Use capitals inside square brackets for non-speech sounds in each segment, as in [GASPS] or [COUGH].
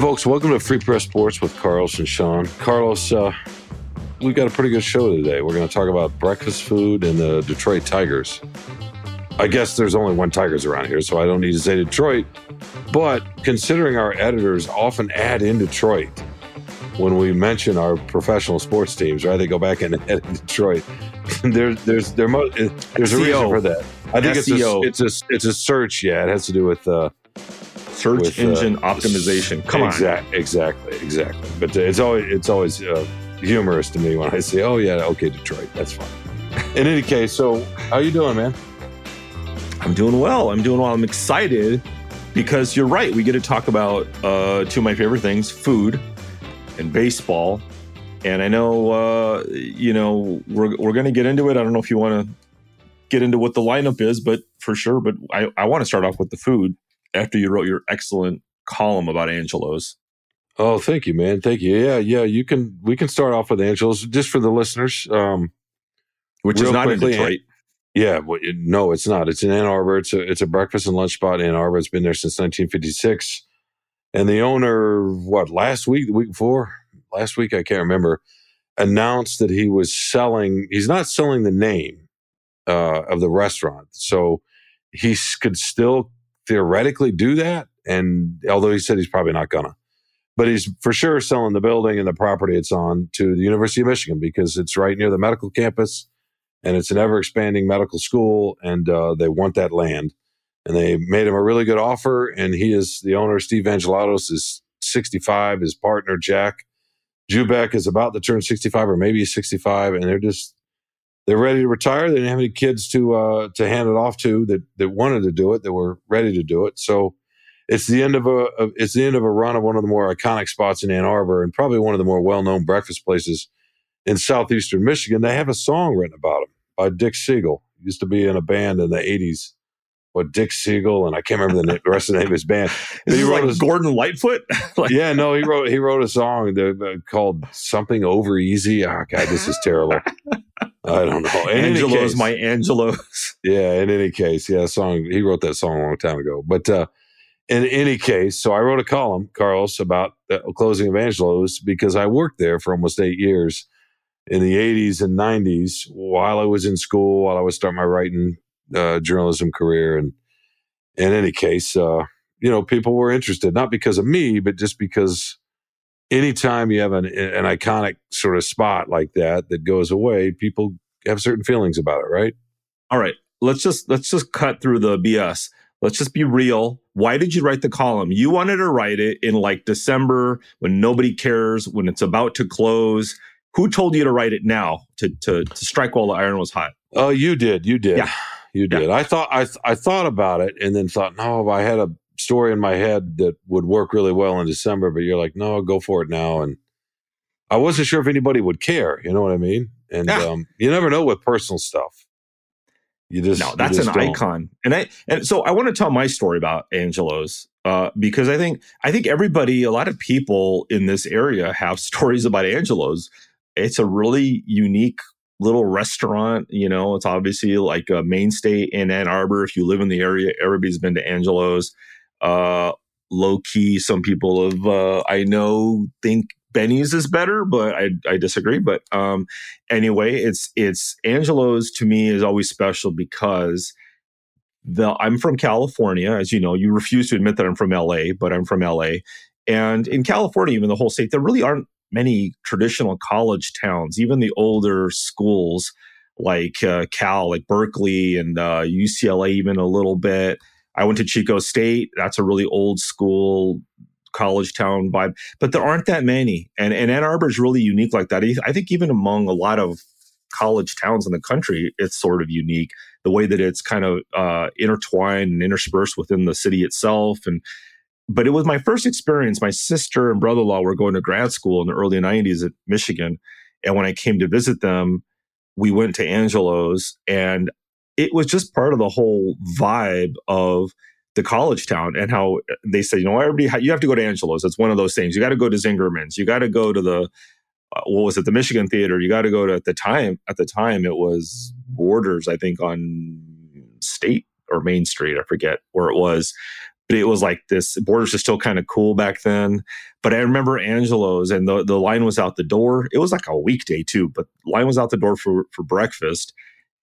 folks, welcome to Free Press Sports with Carlos and Shawn. Carlos, uh, we've got a pretty good show today. We're going to talk about breakfast food and the Detroit Tigers. I guess there's only one Tigers around here, so I don't need to say Detroit. But considering our editors often add in Detroit when we mention our professional sports teams, right? They go back and [LAUGHS] edit Detroit. [LAUGHS] there's there's there mo- there's a reason for that. I think SEO. it's a it's a it's a search. Yeah, it has to do with uh, Search with, uh, engine optimization. Come on. exact, Exactly, exactly. But uh, it's always it's always uh, humorous to me when I say, "Oh yeah, okay, Detroit, that's fine." [LAUGHS] In any case, so how you doing, man? I'm doing well. I'm doing well. I'm excited because you're right. We get to talk about uh, two of my favorite things food and baseball. And I know, uh, you know, we're, we're going to get into it. I don't know if you want to get into what the lineup is, but for sure. But I, I want to start off with the food after you wrote your excellent column about Angelo's. Oh, thank you, man. Thank you. Yeah, yeah. You can. We can start off with Angelo's just for the listeners. Um, Which is not quickly, in Detroit. yeah, well, it- no, it's not. It's in Ann Arbor. It's a it's a breakfast and lunch spot in Ann Arbor. It's been there since 1956. And the owner, what last week, the week before, last week, I can't remember, announced that he was selling. He's not selling the name uh, of the restaurant, so he could still theoretically do that. And although he said he's probably not gonna, but he's for sure selling the building and the property it's on to the University of Michigan because it's right near the medical campus and it's an ever expanding medical school and uh, they want that land and they made him a really good offer and he is the owner steve angelatos is 65 his partner jack Jubek is about to turn 65 or maybe he's 65 and they're just they're ready to retire they didn't have any kids to uh, to hand it off to that that wanted to do it that were ready to do it so it's the end of a of, it's the end of a run of one of the more iconic spots in Ann Arbor and probably one of the more well-known breakfast places in southeastern Michigan. They have a song written about him by Dick Siegel. He used to be in a band in the 80s. What Dick Siegel and I can't remember the, na- the rest of the name of his band. [LAUGHS] Is he wrote like a- Gordon Lightfoot? [LAUGHS] like, Yeah, no, he wrote he wrote a song that, uh, called something over easy. Oh god, this is terrible. [LAUGHS] I don't know. [LAUGHS] In Angelo's case- my Angelo's. [LAUGHS] yeah, in any case, yeah, song he wrote that song a long time ago. But uh in any case, so I wrote a column, Carlos, about the closing of Angelo's because I worked there for almost eight years in the 80s and 90s while I was in school, while I was starting my writing uh, journalism career. And in any case, uh, you know, people were interested, not because of me, but just because anytime you have an, an iconic sort of spot like that that goes away, people have certain feelings about it, right? All right, let's just let's just cut through the BS. Let's just be real. Why did you write the column? You wanted to write it in like December when nobody cares, when it's about to close. Who told you to write it now to to, to strike while the iron was hot? Oh, you did. You did. Yeah. You Yeah. did. I thought I I thought about it and then thought, no, I had a story in my head that would work really well in December, but you're like, no, go for it now. And I wasn't sure if anybody would care. You know what I mean? And Yeah. um, you never know with personal stuff. You just No, that's just an don't. icon. And I and so I want to tell my story about Angelo's uh, because I think I think everybody, a lot of people in this area have [LAUGHS] stories about Angelo's. It's a really unique little restaurant. You know, it's obviously like a mainstay in Ann Arbor. If you live in the area, everybody's been to Angelo's. Uh, low key, some people have uh, I know think Benny's is better, but I, I disagree. But um, anyway, it's it's Angelo's to me is always special because the I'm from California, as you know. You refuse to admit that I'm from LA, but I'm from LA. And in California, even the whole state, there really aren't many traditional college towns. Even the older schools like uh, Cal, like Berkeley and uh, UCLA, even a little bit. I went to Chico State. That's a really old school college town vibe, but there aren't that many. And, and Ann Arbor is really unique like that. I think even among a lot of college towns in the country, it's sort of unique the way that it's kind of uh, intertwined and interspersed within the city itself. And but it was my first experience. My sister and brother-in-law were going to grad school in the early '90s at Michigan, and when I came to visit them, we went to Angelo's, and it was just part of the whole vibe of the college town and how they said, you know, everybody, you have to go to Angelo's. It's one of those things. You got to go to Zingerman's. You got to go to the uh, what was it, the Michigan Theater. You got to go to at the time. At the time, it was Borders, I think, on State or Main Street. I forget where it was. but it was like this borders are still kind of cool back then. But I remember Angelo's and the, the line was out the door. It was like a weekday too, but line was out the door for, for breakfast.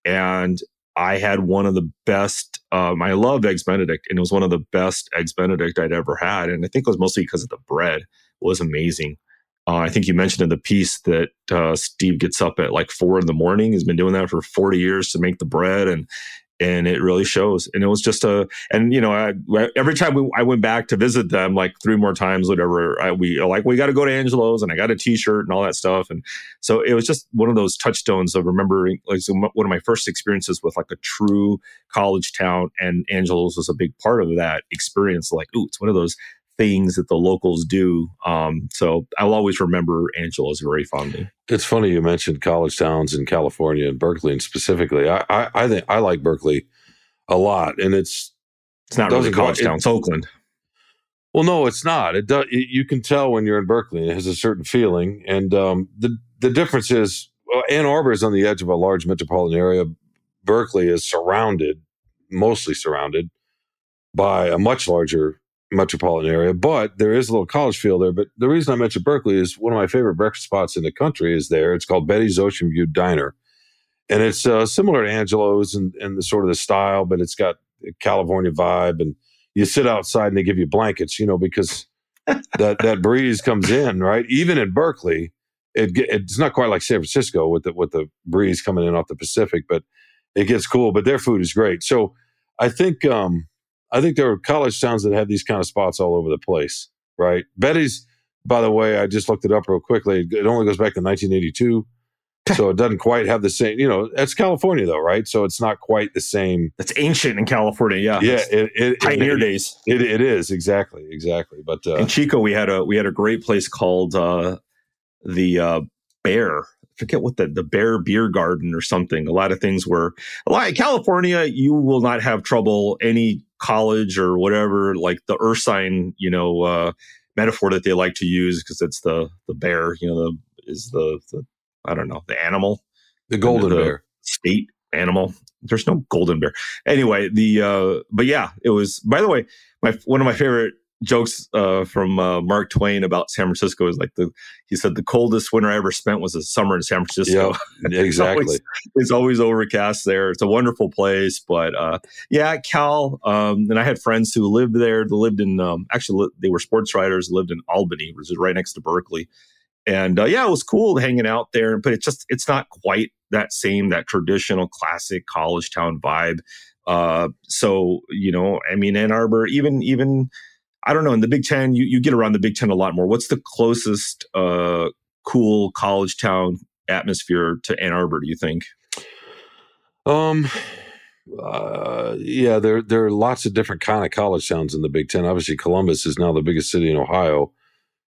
And I had one of the best, um, I love Eggs Benedict, and it was one of the best Eggs Benedict I'd ever had. And I think it was mostly because of the bread. It was amazing. Uh, I think you mentioned in the piece that uh, Steve gets up at like four in the morning. He's been doing that for 40 years to make the bread. And and it really shows. And it was just a, and you know, I, every time we, I went back to visit them, like three more times, whatever, I, we like, we got to go to Angelo's and I got a t-shirt and all that stuff. And so it was just one of those touchstones of remembering like one of my first experiences with like a true college town and Angelo's was a big part of that experience. Like, ooh, it's one of those things that the locals do. Um, so I'll always remember Angelo's very fondly. It's funny you mentioned college towns in California and Berkeley, and specifically, I I, I think I like Berkeley a lot, and it's it's not really college town. It's Oakland. Well, no, it's not. It does. It, you can tell when you're in Berkeley. It has a certain feeling, and um, the the difference is well, Ann Arbor is on the edge of a large metropolitan area. Berkeley is surrounded, mostly surrounded, by a much larger metropolitan area, but there is a little college feel there. But the reason I mentioned Berkeley is one of my favorite breakfast spots in the country is there. It's called Betty's Ocean View Diner. And it's uh, similar to Angelo's and, and the sort of the style, but it's got a California vibe. And you sit outside and they give you blankets, you know, because [LAUGHS] that, that breeze comes in, right? Even in Berkeley, it, it's not quite like San Francisco with the, with the breeze coming in off the Pacific, but it gets cool. But their food is great. So I think, um, I think there are college towns that have these kind of spots all over the place, right? Betty's, by the way, I just looked it up real quickly. It only goes back to 1982. so it doesn't quite have the same, you know, it's California though, right? So it's not quite the same. It's ancient in California. Yeah. Yeah. It, it, pioneer it, days. It, it is exactly. Exactly. But, uh, in Chico, we had a, we had a great place called, uh, the, uh, bear forget what the the Bear Beer Garden or something. A lot of things were a lot. California, you will not have trouble any college or whatever like the sign, you know, uh, metaphor that they like to use because it's the the bear, you know, the is the the I don't know the animal, the golden the bear, state animal. There's no golden bear. Anyway, the uh, but yeah, it was. By the way, my one of my favorite jokes uh, from uh, Mark Twain about San Francisco is like the he said the coldest winter I ever spent was a summer in San Francisco. Yeah, [LAUGHS] exactly. it's, always, it's, always, overcast there. It's a wonderful place, but uh, yeah, Cal. Um, and I had friends who lived there. They lived in um, actually they were sports writers. Lived in Albany, which is right next to Berkeley. And uh, yeah, it was cool hanging out there, but it's just it's not quite that same that traditional classic college town vibe. Uh, so you know, I mean, Ann Arbor, even even I don't know. In the Big Ten, you, you get around the Big Ten a lot more. What's the closest uh, cool college town atmosphere to Ann Arbor? Do you think? Um, uh, yeah, there there are lots of different kind of college towns in the Big Ten. Obviously, Columbus is now the biggest city in Ohio,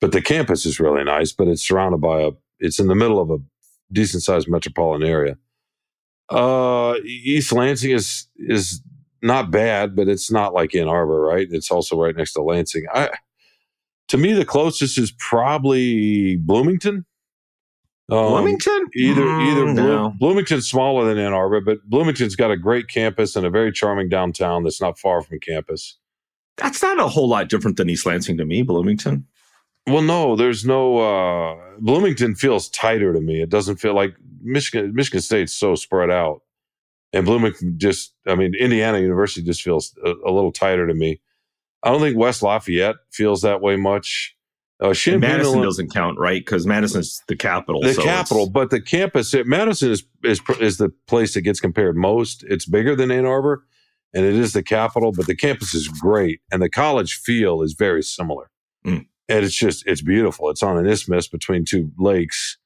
but the campus is really nice. But it's surrounded by a. It's in the middle of a decent sized metropolitan area. Uh, East Lansing is is not bad, but it's not like Ann Arbor, right? It's also right next to Lansing. I, to me, the closest is probably Bloomington. Um, Bloomington, either mm, either no. Bloomington's smaller than Ann Arbor, but Bloomington's got a great campus and a very charming downtown that's not far from campus. That's not a whole lot different than East Lansing to me, Bloomington. Well, no, there's no uh, Bloomington feels tighter to me. It doesn't feel like Michigan. Michigan State's so spread out and Bloomington just, I mean, Indiana University just feels a, a, little tighter to me. I don't think West Lafayette feels that way much. Uh, Madison doesn't count, right? Because Madison's the capital. The so capital, but the campus, Madison is, is is the place that gets compared most. It's bigger than Ann Arbor, and it is the capital. But the campus is great, and the college feel is very similar. Mm. And it's just it's beautiful. It's on an isthmus between two lakes,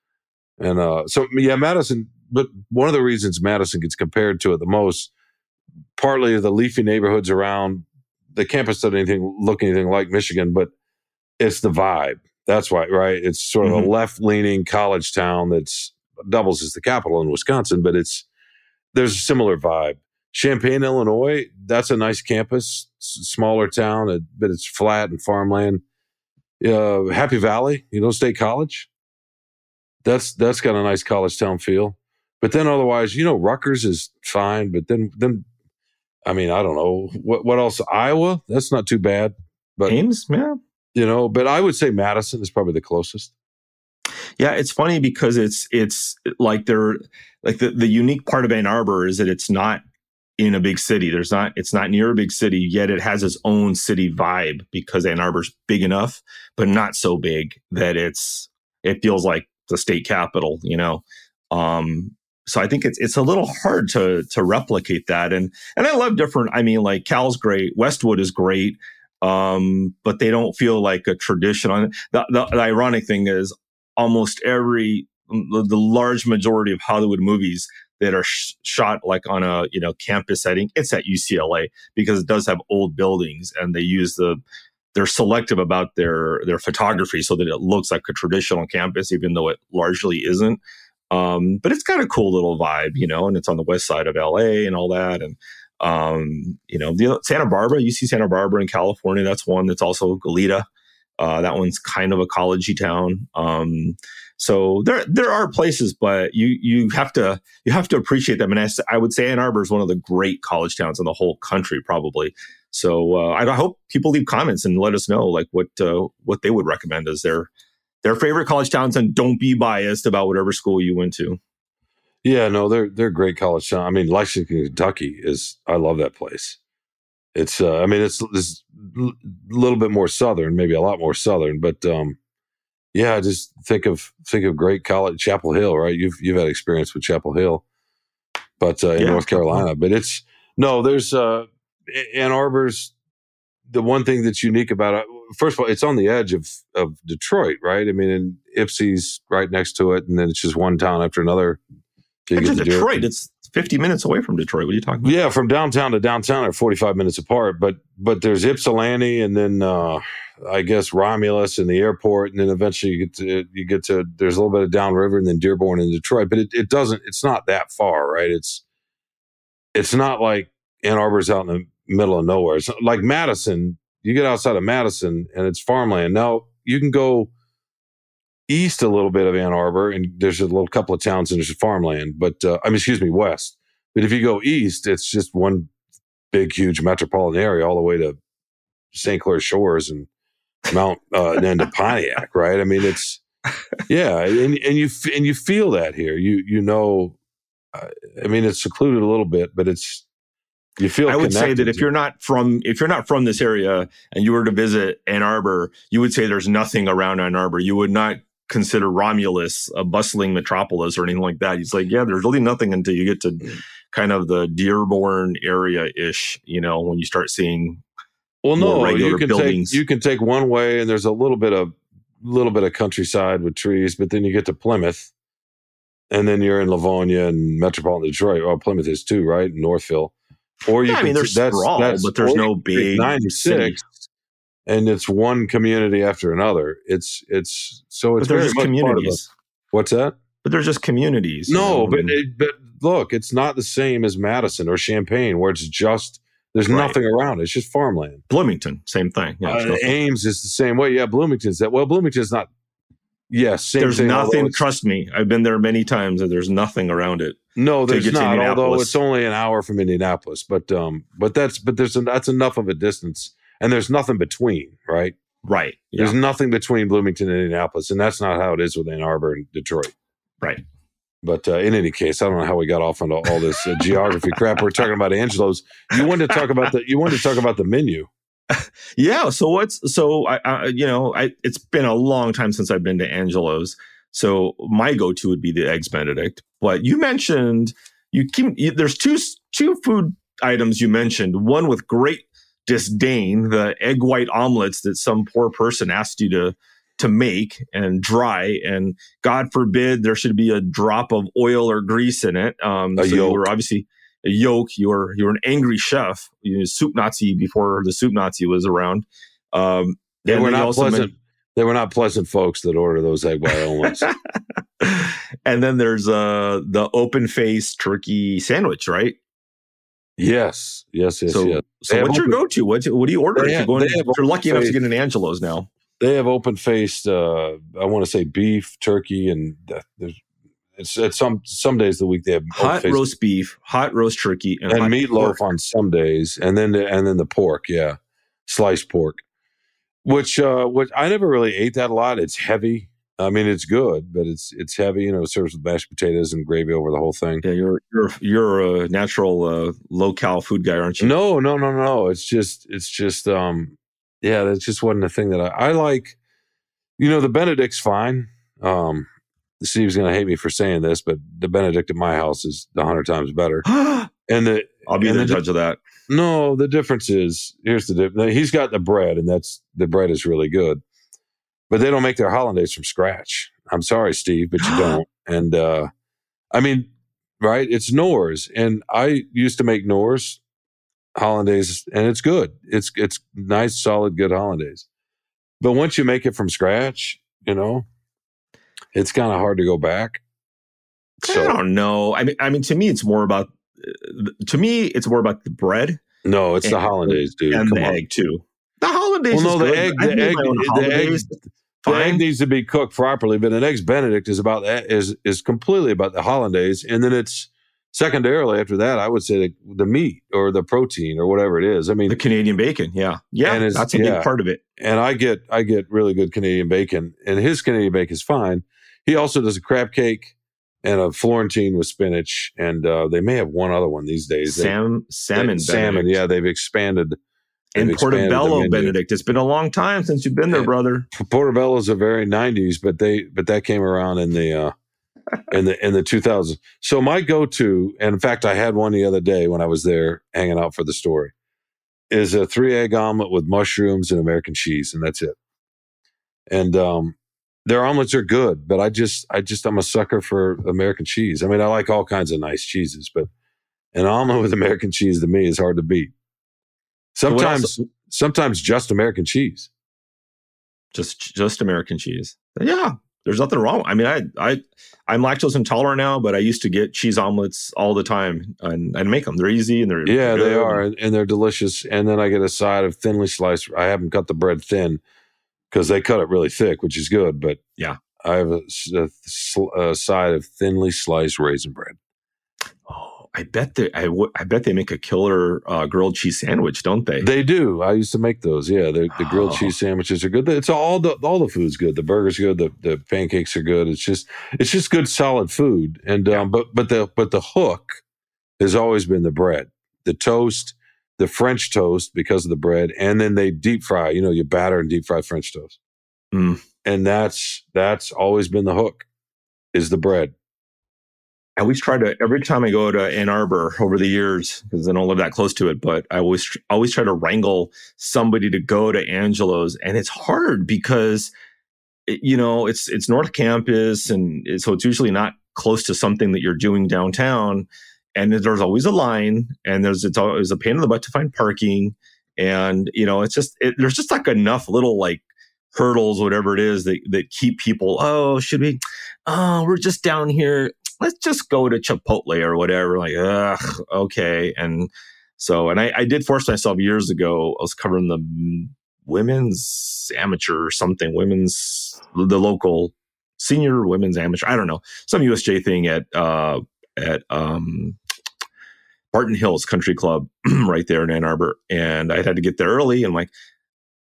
and uh, so yeah, Madison but one of the reasons Madison gets compared to it the most, partly the leafy neighborhoods around the campus doesn't anything look anything like Michigan, but it's the vibe. That's why, right? It's sort of mm-hmm. a left leaning college town that's doubles as the capital in Wisconsin, but it's there's a similar vibe. Champaign, Illinois, that's a nice campus, smaller town, but it's flat and farmland. Uh, Happy Valley, you know, State College. That's that's got a nice college town feel. But then otherwise, you know, Rutgers is fine. But then then I mean, I don't know what what else. Iowa, that's not too bad. But Ames, yeah, you know, but I would say Madison is probably the closest. Yeah, it's funny because it's it's like they're like the, the unique part of Ann Arbor is that it's not in a big city. There's not it's not near a big city, yet it has its own city vibe because Ann Arbor's big enough, but not so big that it's it feels like the state capital, you know. Um so I think it's it's a little hard to to replicate that. And and I love different. I mean, like Cal's great, Westwood is great, um, but they don't feel like a tradition. The, the, the ironic thing is, almost every the, the large majority of Hollywood movies that are sh- shot like on a you know campus setting, it's at UCLA because it does have old buildings and they use the they're selective about their their photography so that it looks like a traditional campus, even though it largely isn't. Um, but it's got a cool little vibe, you know, and it's on the west side of LA and all that. And, um, you know, the, Santa Barbara, you see Santa Barbara in California. That's one that's also Goleta. Uh, that one's kind of a collegey town. Um, so there there are places, but you you have to you have to appreciate them. And I, I would say Ann Arbor is one of the great college towns in the whole country, probably. So uh, I hope people leave comments and let us know like what uh, what they would recommend as their their favorite college towns and don't be biased about whatever school you went to. Yeah, no, they're they're great college town. I mean, Lexington, Kentucky is I love that place. It's uh, I mean, it's it's a little bit more southern, maybe a lot more southern, but um, yeah, just think of think of great college Chapel Hill, right? You've you've had experience with Chapel Hill, but uh, in yeah. North Carolina, but it's no, there's uh, Ann Arbor's the one thing that's unique about it first of all, it's on the edge of of Detroit, right? I mean, and Ypsi's right next to it, and then it's just one town after another. Actually, Detroit, it's 50 minutes away from Detroit. What are you talking about? Yeah, from downtown to downtown are 45 minutes apart, but but there's Ypsilanti and then uh, I guess Romulus and the airport, and then eventually you get to you get to there's a little bit of downriver and then Dearborn and Detroit, but it, it doesn't it's not that far, right? It's it's not like Ann Arbor's out in the middle of nowhere. It's like Madison you get outside of Madison and it's farmland. Now you can go east a little bit of Ann Arbor and there's a little couple of towns and there's farmland, but uh, I mean, excuse me, west. But if you go east, it's just one big, huge metropolitan area all the way to St. Clair Shores and Mount uh, and to Pontiac, right? I mean, it's yeah, and and you and you feel that here. You you know, I mean, it's secluded a little bit, but it's you feel I would say that if you're not from if you're not from this area and you were to visit Ann Arbor, you would say there's nothing around Ann Arbor. You would not consider Romulus a bustling metropolis or anything like that. He's like, yeah, there's really nothing until you get to mm. kind of the Dearborn area ish. You know, when you start seeing well, no, you can buildings. take you can take one way, and there's a little bit of little bit of countryside with trees, but then you get to Plymouth, and then you're in Livonia and metropolitan Detroit. Well, Plymouth is too, right? Northville or you yeah, I mean, there's that's, sprawl, that's, but there's no big 96 and it's one community after another. It's it's so it's but there's communities. A, what's that? But there's just communities. No, but it, but look, it's not the same as Madison or Champaign, where it's just there's right. nothing around. It's just farmland. Bloomington, same thing. Yeah, uh, Ames is the same way. Yeah, Bloomington's that. Well, Bloomington's not. Yes, there's thing, nothing. Trust me, I've been there many times, and there's nothing around it. No, there's not. Although it's only an hour from Indianapolis, but um, but that's but there's that's enough of a distance, and there's nothing between, right? Right. Yeah. There's nothing between Bloomington and Indianapolis, and that's not how it is with Ann Arbor and Detroit. Right. But uh, in any case, I don't know how we got off onto all this uh, geography crap. We're talking about Angelo's. You wanted to talk about the you wanted to talk about the menu. [LAUGHS] yeah. So what's so I, I you know I it's been a long time since I've been to Angelo's. So my go-to would be the eggs Benedict. But you mentioned you keep you, there's two two food items you mentioned. One with great disdain, the egg white omelets that some poor person asked you to to make and dry, and God forbid there should be a drop of oil or grease in it. Um, so you were obviously a yolk. You were you were an angry chef, you know, soup Nazi before the soup Nazi was around. Um, they were not pleasant they were not pleasant folks that order those egg [LAUGHS] white omelets. and then there's uh the open face turkey sandwich, right? Yes, yes, yes, so, yes. So what's your go to? What what do you order? Have, if you're, going, you're lucky enough to get an Angelo's now. They have open faced. Uh, I want to say beef, turkey, and there's It's, it's some some days of the week they have hot roast beef, hot roast turkey, and, and meatloaf pork. on some days, and then the, and then the pork, yeah, sliced pork, which uh, which I never really ate that a lot. It's heavy. I mean, it's good, but it's it's heavy. You know, it serves with mashed potatoes and gravy over the whole thing. Yeah, you're you're you're a natural uh, low cal food guy, aren't you? No, no, no, no. It's just it's just um, yeah, that just wasn't a thing that I, I like. You know, the Benedict's fine. Um, Steve's gonna hate me for saying this, but the Benedict at my house is a hundred times better. And [GASPS] I'll And the be and the the- judge of that. No, the difference is here's the difference. He's got the bread, and that's the bread is really good, but they don't make their hollandaise from scratch. I'm sorry, Steve, but you [GASPS] don't. And uh, I mean, right? It's Knorr's, and I used to make Knorr's hollandaise, and it's good. It's it's nice, solid, good hollandaise. But once you make it from scratch, you know, it's kind of hard to go back. I So don't know. I mean, I mean, to me, it's more about. uh, To me, it's more about the bread no, it's the And- hollandaise, dude. and Come the on. egg too. The hollandaise. Well, no, is the egg, the egg, the egg, the egg needs to be cooked properly. But an eggs Benedict is about that is is completely about the hollandaise, and then it's secondarily after that. I would say the, the meat or the protein or whatever it is. I mean, the Canadian bacon. Yeah, yeah, that's a yeah. big part of it. and I get I get really good Canadian bacon, and his Canadian bacon is fine. He also does a crab cake and a Florentine with spinach, and uh, they may have one other one these days. They- Sam, salmon, salmon. Benedict. Yeah, they've expanded. and they've the portobello. Benedict. It's been a long time since you've been there, Yeah. brother. Portobello's a very '90s, but they but that came around in the uh, in the in the 2000s. So my go-to, and in fact, I had one the other day when I was there hanging out for the story, is a three egg omelet with mushrooms and American cheese, and that's it. And um, their omelets are good, but I just I just I'm a sucker for American cheese. I mean, I like all kinds of nice cheeses, but an omelet with American cheese to me is hard to beat. So Sometimes sometimes just American cheese. just just American cheese. Yeah, there's nothing wrong. I mean, I I I'm lactose intolerant now, but I used to get cheese omelets all the time and and make them. They're easy and they're Yeah, they are, and, and they're delicious. And then I get a side of thinly sliced. I haven't cut the bread thin because they cut it really thick, which is good. But Yeah. I have a, a a side of thinly sliced raisin bread. Oh, I bet they I, w- I bet they make a killer uh, grilled cheese sandwich, don't they? They do. I used to make those. Yeah, the, the grilled Oh. cheese sandwiches are good. It's all the all the food's good. The burgers good. The the pancakes are good. It's just it's just good solid food. And um, but but the but the hook has always been the bread, the toast, the French toast because of the bread, and then they deep fry. You know, you batter and deep fry French toast, Mm. and that's that's always been the hook, is the bread. I always try to every time I go to Ann Arbor over the years because I don't live that close to it, but I always always try to wrangle somebody to go to Angelo's, and it's hard because you know it's it's North Campus, and so it's usually not close to something that you're doing downtown, and there's always a line, and there's it's always a pain in the butt to find parking, and you know it's just it, there's just like enough little like hurdles, whatever it is that that keep people. Oh, should we? Oh, we're just down here let's just go to Chipotle or whatever. Like, ugh, okay. And so, and I, I did force myself years ago. I was covering the women's amateur or something, women's, the local senior women's amateur. I don't know, some USGA thing at, uh, at, um, Barton Hills Country Club [CLEARS THROAT] right there in Ann Arbor. And I had to get there early and like,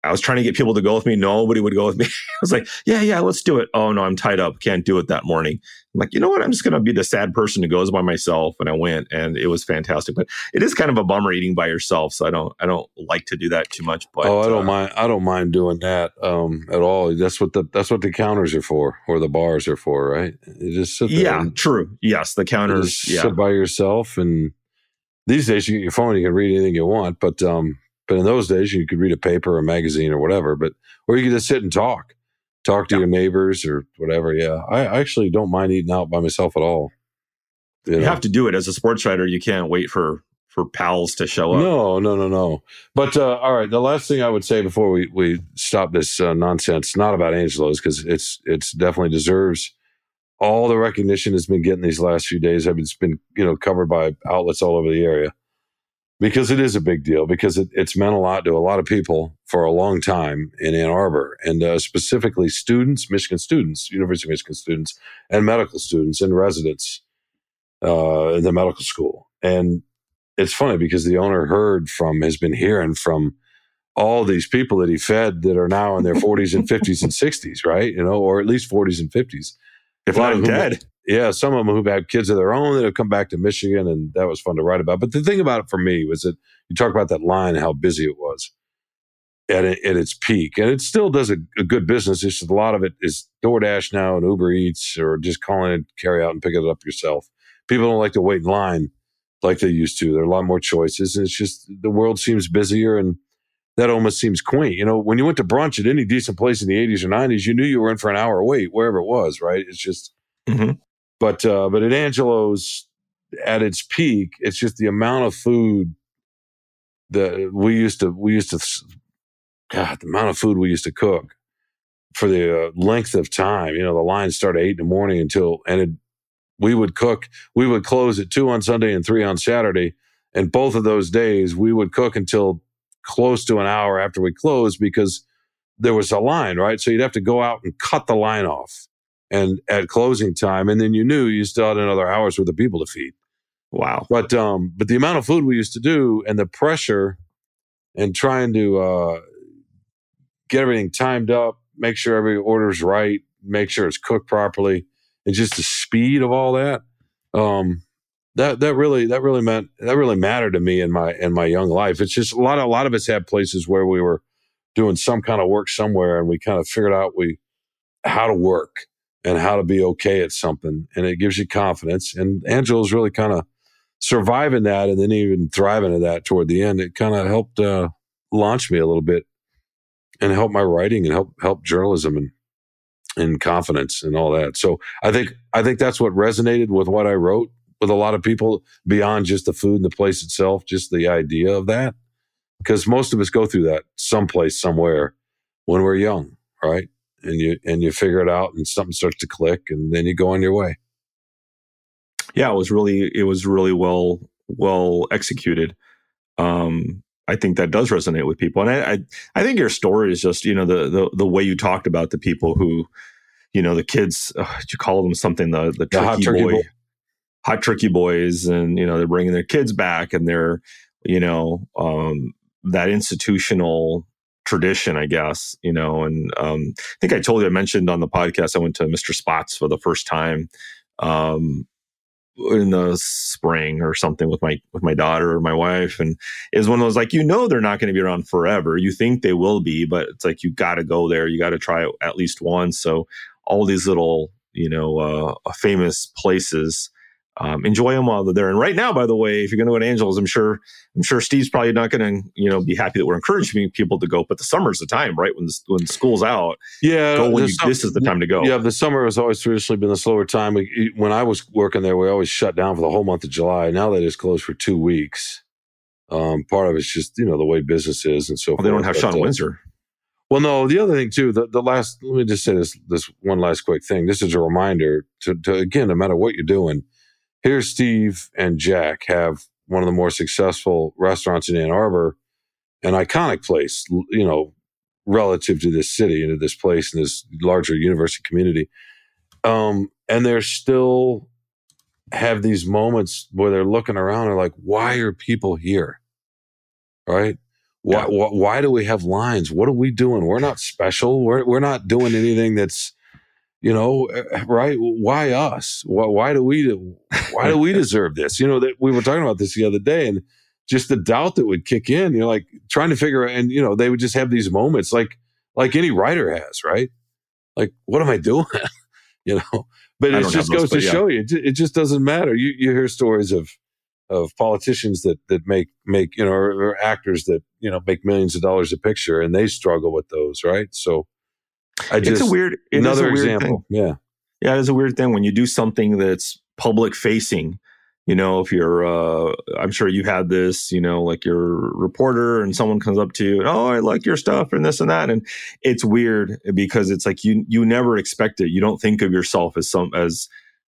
I was trying to get people to go with me. Nobody would go with me. [LAUGHS] I was like, yeah, yeah, let's do it. Oh no, I'm tied up. Can't do it that morning. I'm like, you know what? I'm just going to be the sad person who goes by myself. And I went and it was fantastic. But it is kind of a bummer eating by yourself. So I don't, I don't like to do that too much. But oh, I don't uh, mind. I don't mind doing that um, at all. That's what the that's what the counters are for, or the bars are for, right? You just sit there. Yeah, true. Yes. The you counters. just Yeah. sit by yourself, and these days you get your phone, you can read anything you want. But um, but in those days you could read a paper, or a magazine, or whatever. But or you could just sit and talk, talk to Yeah. your neighbors or whatever. Yeah, I I actually don't mind eating out by myself at all. You know? have to do it as a sports writer. You can't wait for, for pals to show up. No, no, no, no. But uh, all right, the last thing I would say before we we stop this uh, nonsense, not about Angelo's, because it's it's definitely deserves all the recognition it's been getting these last few days. I mean, it's been you know covered by outlets all over the area. because it is a big deal because it, it's meant a lot to a lot of people for a long time in Ann Arbor and uh, specifically students, Michigan students, University of Michigan students, and medical students and residents uh, in the medical school. And it's funny because the owner heard from has been hearing from all these people that he fed that are now in their 40s and 50s and 60s, right? You know, or at least 40s and 50s. If not dead. Yeah, some of them who've had kids of their own that have come back to Michigan, and that was fun to write about. But the thing about it for me was that you talk about that line, how busy it was at, at its peak, and it still does a, a good business. It's just a lot of it is DoorDash now and Uber Eats, or just calling it carry out and pick it up yourself. People don't like to wait in line like they used to. There are a lot more choices, and it's just the world seems busier, and that almost seems quaint. You know, when you went to brunch at any decent place in the 80s or 90s, you knew you were in for an hour wait, wherever it was, right? It's just. Mm-hmm but uh, but at Angelo's, at its peak, it's just the amount of food that we used to we used to God, the amount of food we used to cook for the uh, length of time. You know, the line started eight in the morning until and it, we would cook. We would close at two on Sunday and three on Saturday, and both of those days we would cook until close to an hour after we closed because there was a line, right? So you'd have to go out and cut the line off and at closing time, and then you knew you still had another hours worth of people to feed. Wow. But um, but the amount of food we used to do and the pressure and trying to uh, get everything timed up, make sure every order's right, make sure it's cooked properly, and just the speed of all that. Um, that that really that really meant that really mattered to me in my in my young life. It's just a lot a lot of us had places where we were doing some kind of work somewhere, and we kind of figured out we how to work and how to be okay at something. And it gives you confidence. And Angelo's really kind of surviving that and then even thriving at that toward the end. It kind of helped uh, launch me a little bit and help my writing and help help journalism and and confidence and all that. So I think I think that's what resonated with what I wrote with a lot of people beyond just the food and the place itself, just the idea of that. Because most of us go through that someplace, somewhere when we're young, right? and you and you figure it out and something starts to click and then you go on your way. Yeah it was really it was really well well executed. Um i think that does resonate with people. And i i, I think your story is just you know the, the the way you talked about the people who you know the kids uh, you call them something the the, the turkey boy, boy hot turkey boys and you know they're bringing their kids back and they're you know um that institutional tradition, I guess, you know. And um, I think I told you, I mentioned on the podcast, I went to Mr. Spots for the first time um, in the spring or something with my with my daughter or my wife, and is one of those like you know they're not going to be around forever. You think they will be, but it's like you got to go there. You got to try it at least once. So all these little you know uh, famous places um, enjoy them while they're there. And right now, by the way, if you're going to go to Angelo's, I'm sure I'm sure Steve's probably not going to you know be happy that we're encouraging people to go. But the summer's the time, right? When the, when school's out, yeah, when you, this is the time to go. Yeah, the summer has always traditionally been the slower time. We, when I was working there, we always shut down for the whole month of July. Now they just closed for two weeks. Um, part of it's just you know the way business is and so. Well, they don't have Shawn uh, Windsor. Well, no. The other thing too, the, the last. Let me just say this. This one last quick thing. This is a reminder to, to again, no matter what you're doing, here Steve and Jack have one of the more successful restaurants in Ann Arbor, an iconic place, you know, relative to this city and to this place and this larger university community. Um, and they're still have these moments where they're looking around and like, why are people here? Right? Why, yeah. why, why do we have lines? What are we doing? We're not special. We're, we're not doing anything that's you know eh, right? Why us? Why, why do we why do we [LAUGHS] deserve this? You know that we were talking about this the other day and just the doubt that would kick in you're like trying to figure out and you know they would just have these moments like like any writer has right? Like what am i doing? [LAUGHS] You know but it just goes those, to yeah. show you it just doesn't matter. You you hear stories of of politicians that that make make you know or, or actors that you know make millions of dollars a picture and they struggle with those right? So I just, it's a weird it another a weird example. Thing. Yeah. Yeah, it's a weird thing when you do something that's public facing. You know, if you're uh I'm sure you had this, you know, like you're a reporter and someone comes up to you, oh, I like your stuff and this and that. And it's weird because it's like you you never expect it. You don't think of yourself as some as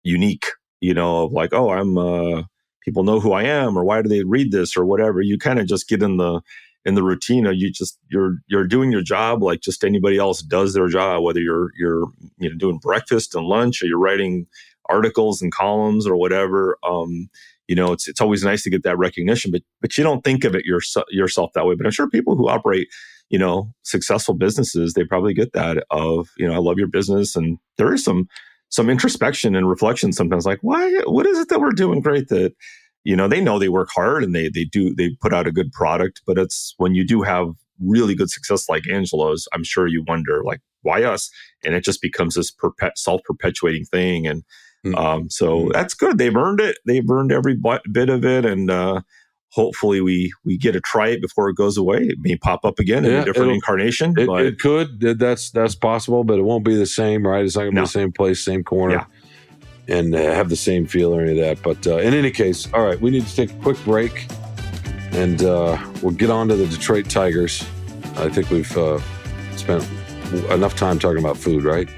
unique, you know, of like, oh, I'm uh people know who I am or why do they read this or whatever. You kind of just get in the in the routine you just you're you're doing your job like just anybody else does their job, whether you're you're you know doing breakfast and lunch or you're writing articles and columns or whatever. Um, you know, it's it's always nice to get that recognition, but but you don't think of it yourself yourself that way. But I'm sure people who operate, you know, successful businesses, they probably get that of, you know, I love your business. And there is some some introspection and reflection sometimes like, why what is it that we're doing great that you know, they know they work hard and they they do they put out a good product, but it's when you do have really good success like Angelo's, I'm sure you wonder like why us? And it just becomes this perpet- self-perpetuating thing and Mm-hmm. Um, so mm-hmm. that's good. They've earned it. They've earned every bit of it, and uh, hopefully we we get to try it before it goes away. It may pop up again yeah, in a different incarnation. It, it, could. That's that's possible, but it won't be the same, right? It's not going to no. be the same place, same corner. Yeah. And uh, have the same feel or any of that. But uh, in any case, all right, we need to take a quick break and uh, we'll get on to the Detroit Tigers. I think we've uh, spent enough time talking about food, right?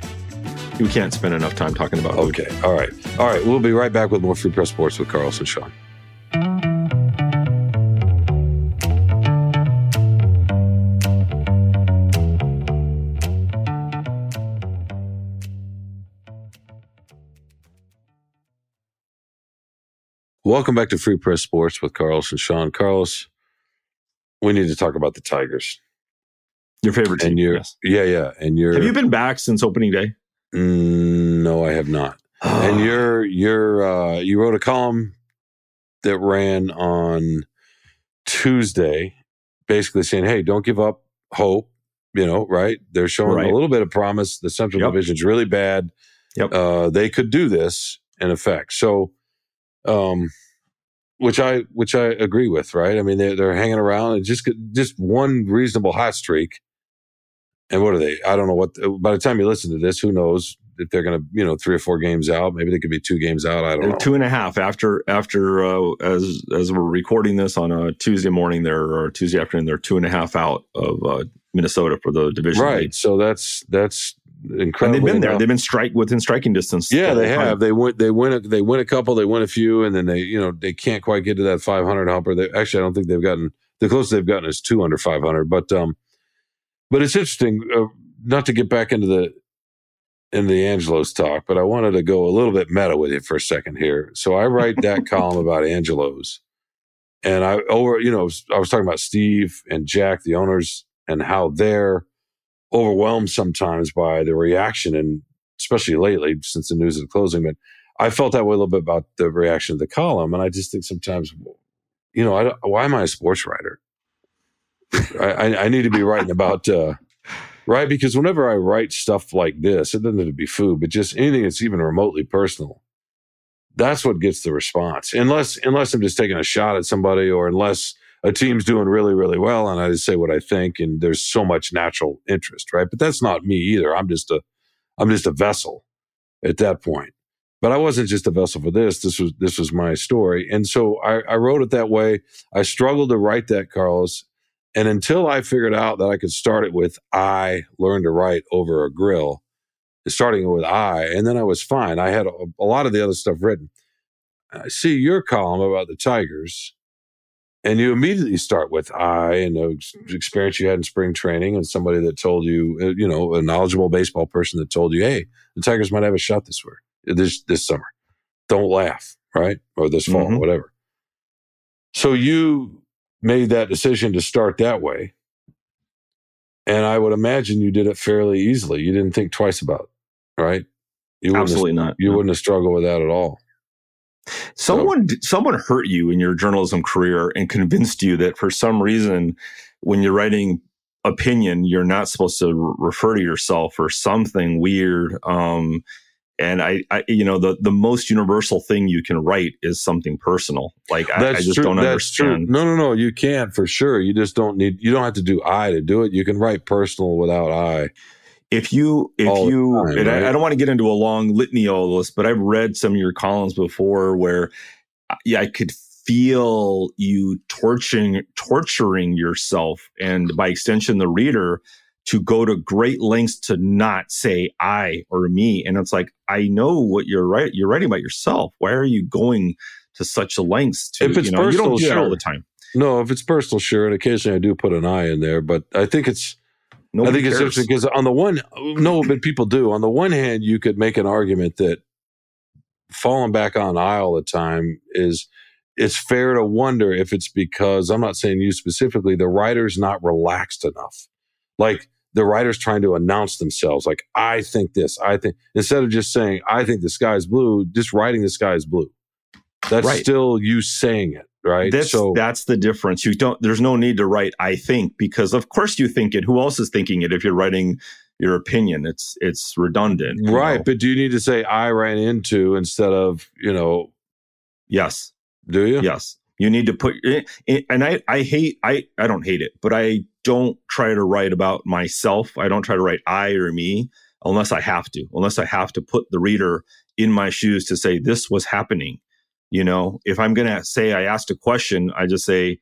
we can't spend enough time talking about. Okay. All right. All right. We'll be right back with more Free Press Sports with Carlson Shawn. Welcome back to Free Press Sports with Carlos and Shawn. Carlos, we need to talk about the Tigers. Your favorite team? And yes. Yeah, yeah. And you're. Have you been back since opening day? Mm, no, I have not. [SIGHS] and you're you're uh, you wrote a column that ran on Tuesday, basically saying, "Hey, don't give up hope." You know, right? They're showing right. a little bit of promise. The Central yep. Division's really bad. Yep. Uh, they could do this in effect. So, um, which I which I agree with. Right? I mean, they're they're hanging around and just just one reasonable hot streak and what are they? I don't know what. By the time you listen to this, who knows if they're going to, you know, three or four games out. Maybe they could be two games out. I don't know. Two and a half after after uh, as as we're recording this on a Tuesday morning, there or Tuesday afternoon, they're two and a half out of uh, Minnesota for the division. Right. League. So that's that's incredible. And they've been there. They've been strike within striking distance. Yeah, they have. They went. They win. A, they win a couple. They win a few, and then they, you know, they can't quite get to that 500 humper. They actually, I don't think they've gotten the closest they've gotten is two under 500. But um, but it's interesting. Uh, not to get back into the in the Angelos talk, but I wanted to go a little bit meta with you for a second here. So I write that [LAUGHS] column about Angelos, and I over you know I was talking about Steve and Jack, the owners, and how they're overwhelmed sometimes by the reaction, and especially lately since the news is closing. But I felt that way a little bit about the reaction of the column, and I just think sometimes, you know, I, why am I a sports writer? I, I, need to be writing about. Uh, right? Because whenever I write stuff like this, it doesn't have to be food, but just anything that's even remotely personal, that's what gets the response. Unless unless I'm just taking a shot at somebody, or unless a team's doing really really well, and I just say what I think, and there's so much natural interest, right? But that's not me either. I'm just a I'm just a vessel at that point. But I wasn't just a vessel for this. This was this was my story, and so I, I wrote it that way. I struggled to write that, Carlos, and until I figured out that I could start it with I learned to write over a grill, starting with I, and then I was fine. I had a, a lot of the other stuff written. I see your column about the Tigers, and you immediately start with I and the experience you had in spring training, and somebody that told you, uh, you know, a knowledgeable baseball person that told you, hey, the Tigers might have a shot this year, this this summer. Don't laugh, right? Or this fall, mm-hmm. whatever. So you made that decision to start that way. And I would imagine you did it fairly easily. You didn't think twice about it, right? You Absolutely not. You no. wouldn't have struggled with that at all. Someone so, someone hurt you in your journalism career and convinced you that for some reason when you're writing opinion you're not supposed to re- refer to yourself or something weird um, and I, I, you know the the most universal thing you can write is something personal like I, I, just true. don't That's understand true. no no no you can for sure you just don't need you don't have to do i to do it you can write personal without i if you if All you time, and right? I, I, don't want to get into a long litany of this but i've read some of your columns before where uh, yeah i could feel you torturing torturing yourself and by extension the reader to go to great lengths to not say I or me. And it's like, I know what you're right. You're writing about yourself. Why are you going to such lengths to, if it's you know, personal, you don't do sure. all the time. No, if it's personal, sure. And occasionally I do put an I in there, but I think it's, Nobody I think it's interesting because on the one, no, but people do. On the one hand, you could make an argument that falling back on I all the time is, it's fair to wonder if it's because I'm not saying you specifically, the writer's not relaxed enough. Like the writer's trying to announce themselves, like, I think this, I think, instead of just saying, I think the sky is blue, just writing the sky is blue. That's Right. still you saying it, right? That's so, that's the difference. You don't. There's no need to write. I think because of course you think it. Who else is thinking it? If you're writing your opinion, it's it's redundant. right. know? But do you need to say, I ran into instead of, you know, Yes. do you? Yes. You need to put eh, eh, and I, I hate, I, I don't hate it, but I don't try to write about myself. I don't try to write I or me unless I have to, unless I have to put the reader in my shoes to say this was happening. You know, if I'm going to say I asked a question, I just say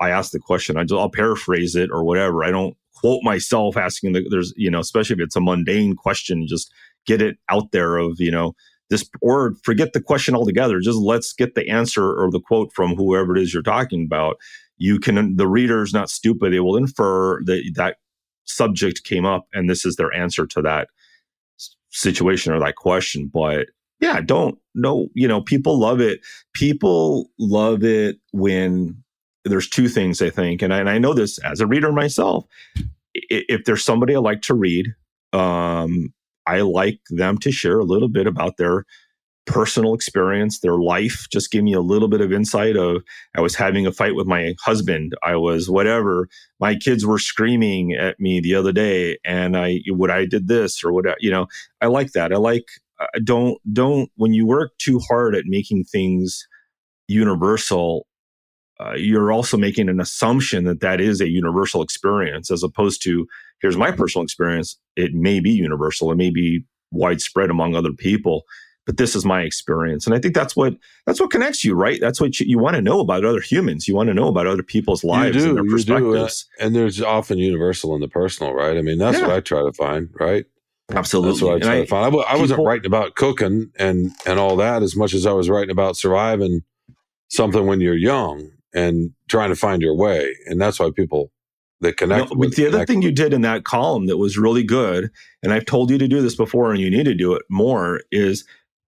I asked the question. I just, I'll paraphrase it or whatever. I don't quote myself asking the, there's, you know, especially if it's a mundane question, just get it out there of, you know, this or forget the question altogether just let's get the answer or the quote from whoever it is you're talking about you can the reader's not stupid they will infer that that subject came up and this is their answer to that situation or that question but yeah don't no you know people love it people love it when there's two things i think and I, and I know this as a reader myself if there's somebody i like to read um I like them to share a little bit about their personal experience, their life. Just give me a little bit of insight of I was having a fight with my husband. I was whatever. My kids were screaming at me the other day, and I what I did this or what I- you know. I like that. I like don't don't when you work too hard at making things universal. Uh, you're also making an assumption that that is a universal experience as opposed to here's my personal experience. It may be universal. It may be widespread among other people, but this is my experience. And I think that's what that's what connects you, right? That's what you, you want to know about other humans. You want to know about other people's lives do, and their do. perspectives. And there's often universal in the personal, right? I mean, that's Yeah. what I try to find, right? Absolutely. That's what I try I- to find. I, w- I wasn't people- writing about cooking and and all that as much as I was writing about surviving something when you're young and trying to find your way. And that's why people that connect. No, with but the other connect- thing you did in that column that was really good, and I've told you to do this before, and you need to do it more, is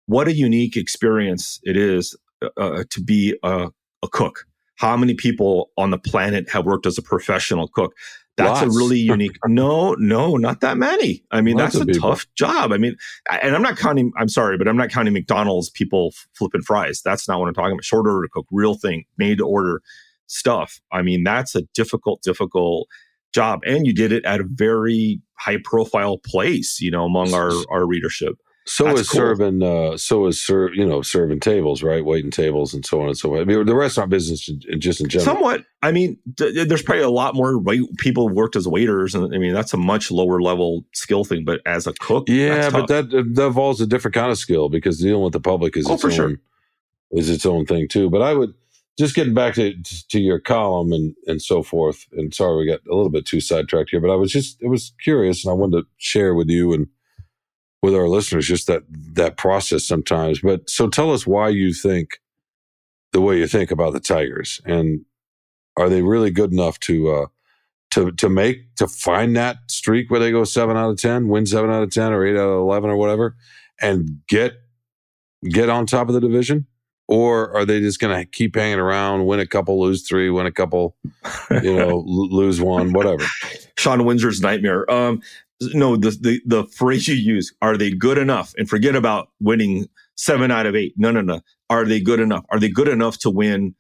what a unique experience it is uh, to be a, a cook. How many people on the planet have worked as a professional cook? That's Lots. a really [LAUGHS] unique. no, no, not that many. I mean, Lots that's a people. tough job. I mean, and I'm not counting. I'm sorry, but I'm not counting McDonald's people flipping fries. That's not what I'm talking about. Short order to cook, real thing, made to order stuff. I mean, that's a difficult, difficult job. And you did it at a very high profile place, you know, among our, our readership. So That's is cool. serving. Uh, so is serve. You know, serving tables, right? Waiting tables and so on and so on. I mean, the restaurant business, in- in- just in general. Somewhat. I mean, th- there's probably a lot more wait- people worked as waiters. And I mean, that's a much lower level skill thing. But as a cook, Yeah, but that that involves a different kind of skill because dealing with the public is Oh, its for own sure. is its own thing too. But I would just getting back to to your column and and so forth. And sorry, we got a little bit too sidetracked here, but I was just it was curious, and I wanted to share with you and with our listeners just that that process sometimes. But so tell us why you think the way you think about the Tigers, and are they really good enough to uh, to to make to find that streak where they go seven out of ten, win seven out of ten, or eight out of eleven, or whatever, and get get on top of the division? Or are they just going to keep hanging around, win a couple, lose three, win a couple, you know, [LAUGHS] lose one, whatever? Shawn Windsor's nightmare. Um, no, the, the the phrase you use, are they good enough? And forget about winning seven out of eight. No, no, no. Are they good enough? Are they good enough to win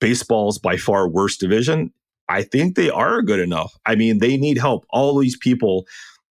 baseball's by far worst division? I think they are good enough. I mean, they need help. All these people,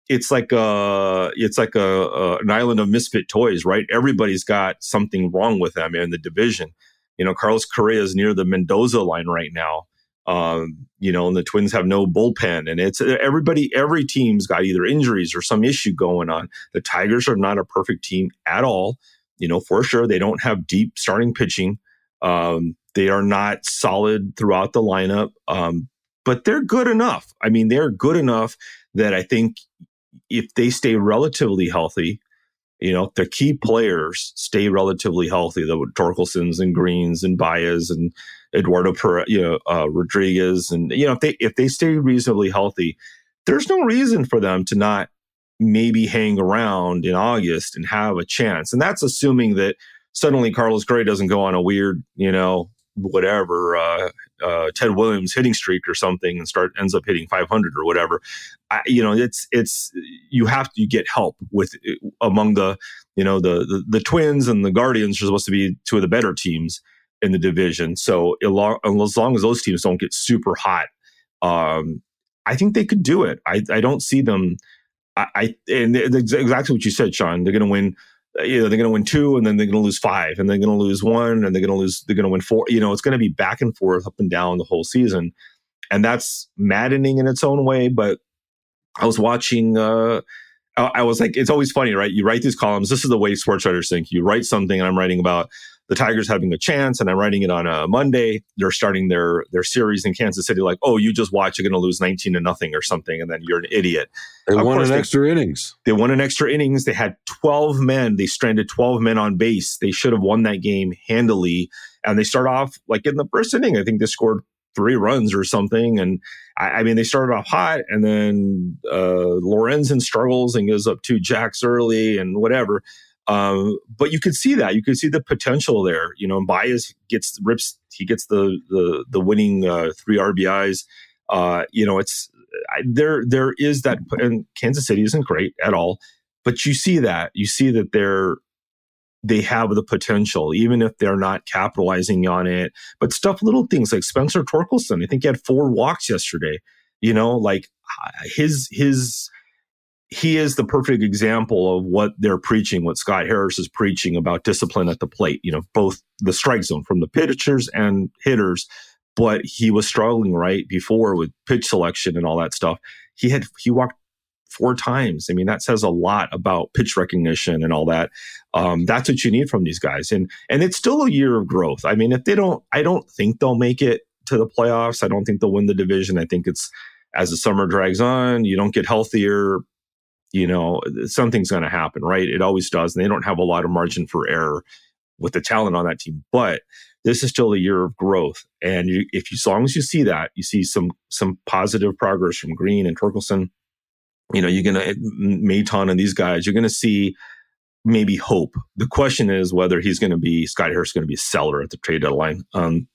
it's like a, it's like a, a an island of misfit toys, right? Everybody's got something wrong with them in the division. You know, Carlos Correa is near the Mendoza line right now um, you know, and the Twins have no bullpen, and it's everybody. Every team's got either injuries or some issue going on. The Tigers are not a perfect team at all. You know, for sure, they don't have deep starting pitching. Um, they are not solid throughout the lineup. Um, but they're good enough. I mean, they're good enough that I think if they stay relatively healthy, you know, the key players stay relatively healthy, the Torkelsons and Greenes and Baez and Eduardo, you know, uh, Rodriguez, and you know, if they if they stay reasonably healthy, there's no reason for them to not maybe hang around in August and have a chance. And that's assuming that suddenly Carlos Correa doesn't go on a weird, you know, whatever uh, uh, Ted Williams hitting streak or something and start ends up hitting 500 or whatever. I, you know, it's it's you have to get help with among the you know the, the, the Twins and the Guardians are supposed to be two of the better teams in the division. So as long as those teams don't get super hot, um, I think they could do it. I, I don't see them. I, I and exactly what you said, Shawn. They're going to win you know, they're going to win two and then they're going to lose five and they're going to lose one and they're going to lose, they're going to win four. You know, it's going to be back and forth, up and down the whole season. And that's maddening in its own way. But I was watching, uh, I was like, it's always funny, right? You write these columns. This is the way sports writers think. You write something, and I'm writing about the Tigers having a chance, and I'm writing it on a Monday. They're starting their their series in Kansas City. Like, oh, you just watch, you're going to lose 19 to nothing or something, and then you're an idiot. They of won an they, extra innings. They won an extra innings. They had 12 men. They stranded 12 men on base. They should have won that game handily. And they start off like in the first inning. I think they scored three runs or something. And I, I mean, they started off hot, and then uh, Lorenzen struggles and goes up two jacks early and whatever. Um, but you could see that you could see the potential there. You know, Baez gets rips. He gets the the the winning uh, three RBIs. Uh, you know, it's I, there. There is that, and Kansas City isn't great at all. But you see that you see that they're they have the potential, even if they're not capitalizing on it. But stuff, little things like Spencer Torkelson. I think he had four walks yesterday. You know, like his his he is the perfect example of what they're preaching, what Scott Harris is preaching about discipline at the plate, you know, both the strike zone from the pitchers and hitters. But he was struggling right before with pitch selection and all that stuff. He had, he walked four times. I mean, that says a lot about pitch recognition and all that. Um, that's what you need from these guys. And, and it's still a year of growth. I mean, if they don't, I don't think they'll make it to the playoffs. I don't think they'll win the division. I think it's, as the summer drags on, you don't get healthier you know, something's going to happen, right? It always does. And they don't have a lot of margin for error with the talent on that team. But this is still a year of growth. And you, if you, as long as you see that, you see some some positive progress from Greene and Torkelson, you know, you're going to, Maton and these guys, you're going to see maybe hope. The question is whether he's going to be, Scott Harris going to be a seller at the trade deadline. Um,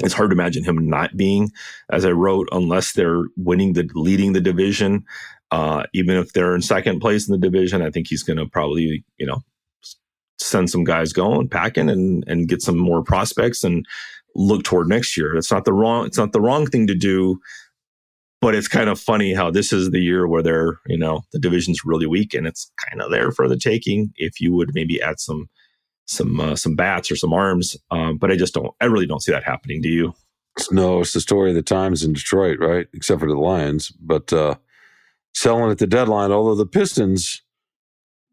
it's hard to imagine him not being, as I wrote, unless they're winning the leading the division. Uh, even if they're in second place in the division, I think he's going to probably, you know, send some guys going, packing, and and get some more prospects and look toward next year. It's not the wrong. It's not the wrong thing to do, but it's kind of funny how this is the year where they're, you know, the division's really weak and it's kind of there for the taking. If you would maybe add some some uh, some bats or some arms, um, but I just don't. I really don't see that happening. Do you? No, it's the story of the times in Detroit, right? Except for the Lions, but. uh selling at the deadline. Although the Pistons,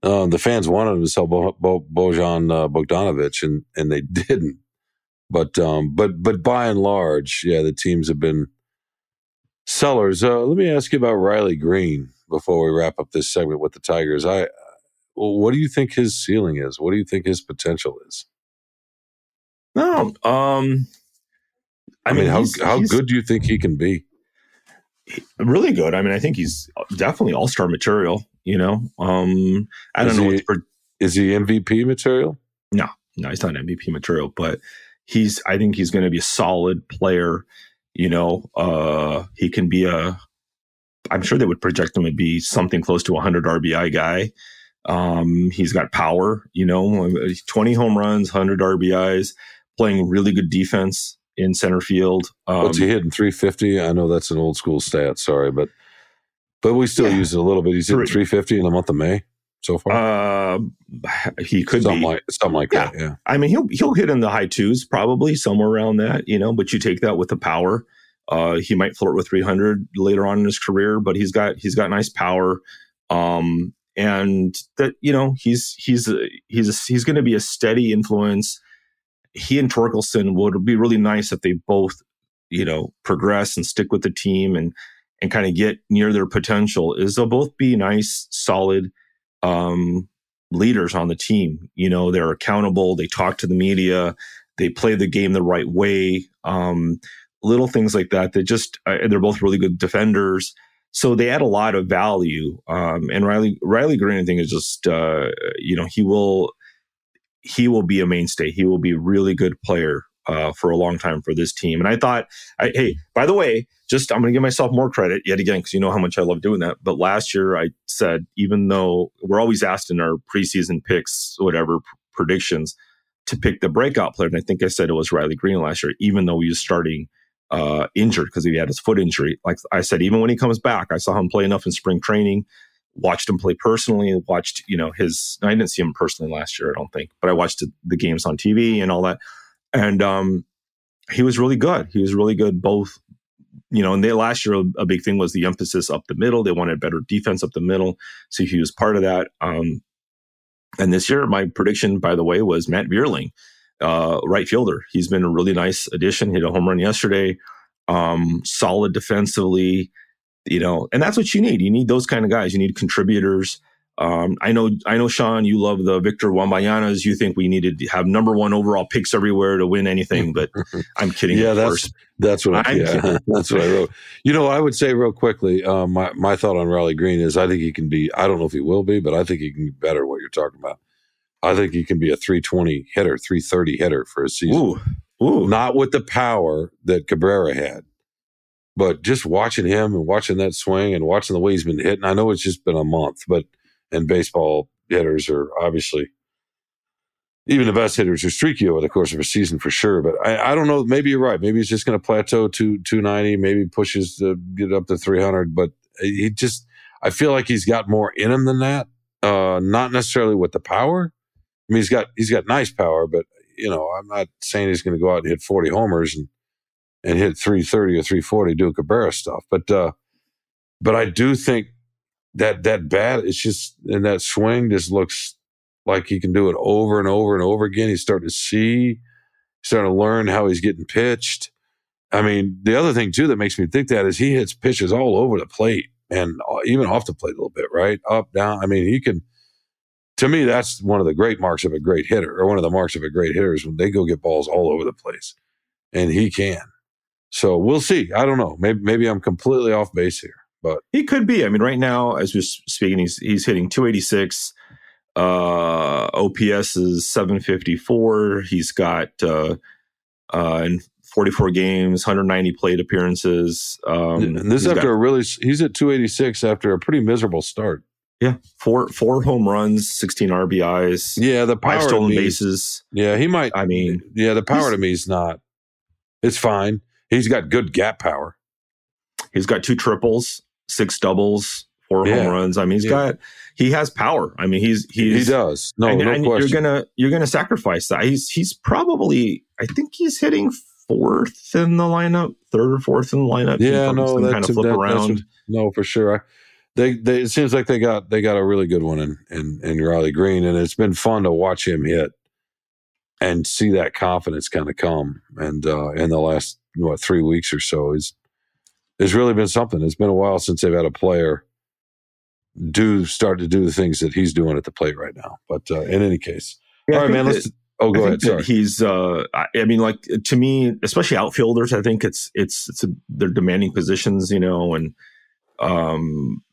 uh, the fans wanted them to sell Bo- Bo- Bojan uh, Bogdanovic, and and they [LAUGHS] didn't. But um, but but by and large, yeah, the teams have been sellers. Uh, let me ask you about Riley Greene before we wrap up this segment with the Tigers. I, what do you think his ceiling is? What do you think his potential is? No, um, I, I mean, mean how how good do you think he can be? Really good. I mean, I think he's definitely all star material. You know, um, I don't know. He, per- is he MVP material? No, no, he's not MVP material, but he's. I think he's going to be a solid player. You know, uh, he can be a. I'm sure they would project him to be something close to a 100 RBI guy. Um, he's got power. You know, 20 home runs, 100 RBIs, playing really good defense in center field. Um, What's he hitting? 350? I know that's an old school stat. Sorry, but but we still yeah. use it a little bit. He's hitting 350 in the month of May so far. Uh, he could something be like something like yeah. that. Yeah. I mean, he'll he'll hit in the high twos probably somewhere around that. You know, but you take that with the power. Uh, he might flirt with 300 later on in his career, but he's got he's got nice power. Um, and that you know he's he's a, he's a, he's going to be a steady influence he and Torkelson would be really nice if they both you know, progress and stick with the team and and kind of get near their potential is they'll both be nice, solid um, leaders on the team. You know, they're accountable. They talk to the media. They play the game the right way. Um, little things like that. They just uh, they're both really good defenders. So they add a lot of value. Um, and Riley Riley Greene, I think, is just uh, you know he will he will be a mainstay. He will be a really good player uh, for a long time for this team. And I thought, I, hey, by the way, just I'm going to give myself more credit yet again because you know how much I love doing that. But last year I said, even though we're always asked in our preseason picks, whatever p- predictions, to pick the breakout player, and I think I said it was Riley Greene last year, even though he was starting uh, injured because he had his foot injury. Like I said, even when he comes back, I saw him play enough in spring training, watched him play personally, watched, you know, his, I didn't see him personally last year, I don't think, but I watched the games on TV and all that. And um, he was really good. He was really good both, you know, and they last year, a big thing was the emphasis up the middle. They wanted better defense up the middle. So he was part of that. Um, and this year, my prediction, by the way, was Matt Vierling uh, right fielder. He's been a really nice addition. Hit a home run yesterday. Um, solid defensively, you know, and that's what you need. You need those kind of guys. You need contributors. Um, I know, I know, Shawn, you love the Victor Wembanyama's. You think we needed to have number one overall picks everywhere to win anything, but [LAUGHS] I'm kidding. yeah, that's that's what I, yeah, [LAUGHS] that's what I wrote. You know, I would say real quickly, um, my my thought on Riley Greene is I think he can be. I don't know if he will be, but I think he can be better. What you're talking about. I think he can be a 320 hitter, 330 hitter for a season. Ooh, ooh. Not with the power that Cabrera had, but just watching him and watching that swing and watching the way he's been hitting. I know it's just been a month, but and baseball hitters are obviously even the best hitters are streaky over the course of a season for sure. But I, I don't know. Maybe you're right. Maybe he's just going to plateau to 290. Maybe pushes to get up to 300. But he just, I feel like he's got more in him than that. Uh, not necessarily with the power, I mean, he's got he's got nice power, but you know, I'm not saying he's going to go out and hit 40 homers and and hit 330 or 340 do Cabrera stuff. But uh, but I do think that that bat it's just and that swing just looks like he can do it over and over and over again. He's starting to see, starting to learn how he's getting pitched. I mean, the other thing too that makes me think that is he hits pitches all over the plate and uh, even off the plate a little bit, right? Up, down. I mean, he can to me, that's one of the great marks of a great hitter, or one of the marks of a great hitter is when they go get balls all over the place, and he can. So we'll see. I don't know. Maybe maybe I'm completely off base here, but he could be. I mean, right now, as we're speaking, he's he's hitting 286. Uh, OPS is 754. He's got uh, uh, in 44 games, 190 plate appearances. Um, and this after got, a really, he's at 286 after a pretty miserable start. Yeah, four four home runs, sixteen RBIs. Yeah, the power stolen me, bases. Yeah, he might. I mean, yeah, the power to me is not. It's fine. He's got good gap power. He's got two triples, six doubles, four yeah. home runs. I mean, he's yeah. got he has power. I mean, he's he's he does. No, and, no and question. You're gonna you're gonna sacrifice that. He's he's probably I think he's hitting fourth in the lineup, third or fourth in the lineup. Yeah, no, that's kind of flip that, around. no, for sure. I, they, they it seems like they got they got a really good one in, in in Riley Greene, and it's been fun to watch him hit and see that confidence kind of come. And uh, in the last what three weeks or so, is it's really been something. It's been a while since they've had a player do start to do the things that he's doing at the plate right now. But uh, in any case, yeah, all right, man. Let's. Oh, go ahead. Sorry. He's. Uh, I mean, like to me, especially outfielders. I think it's it's it's a, they're demanding positions, you know, and um,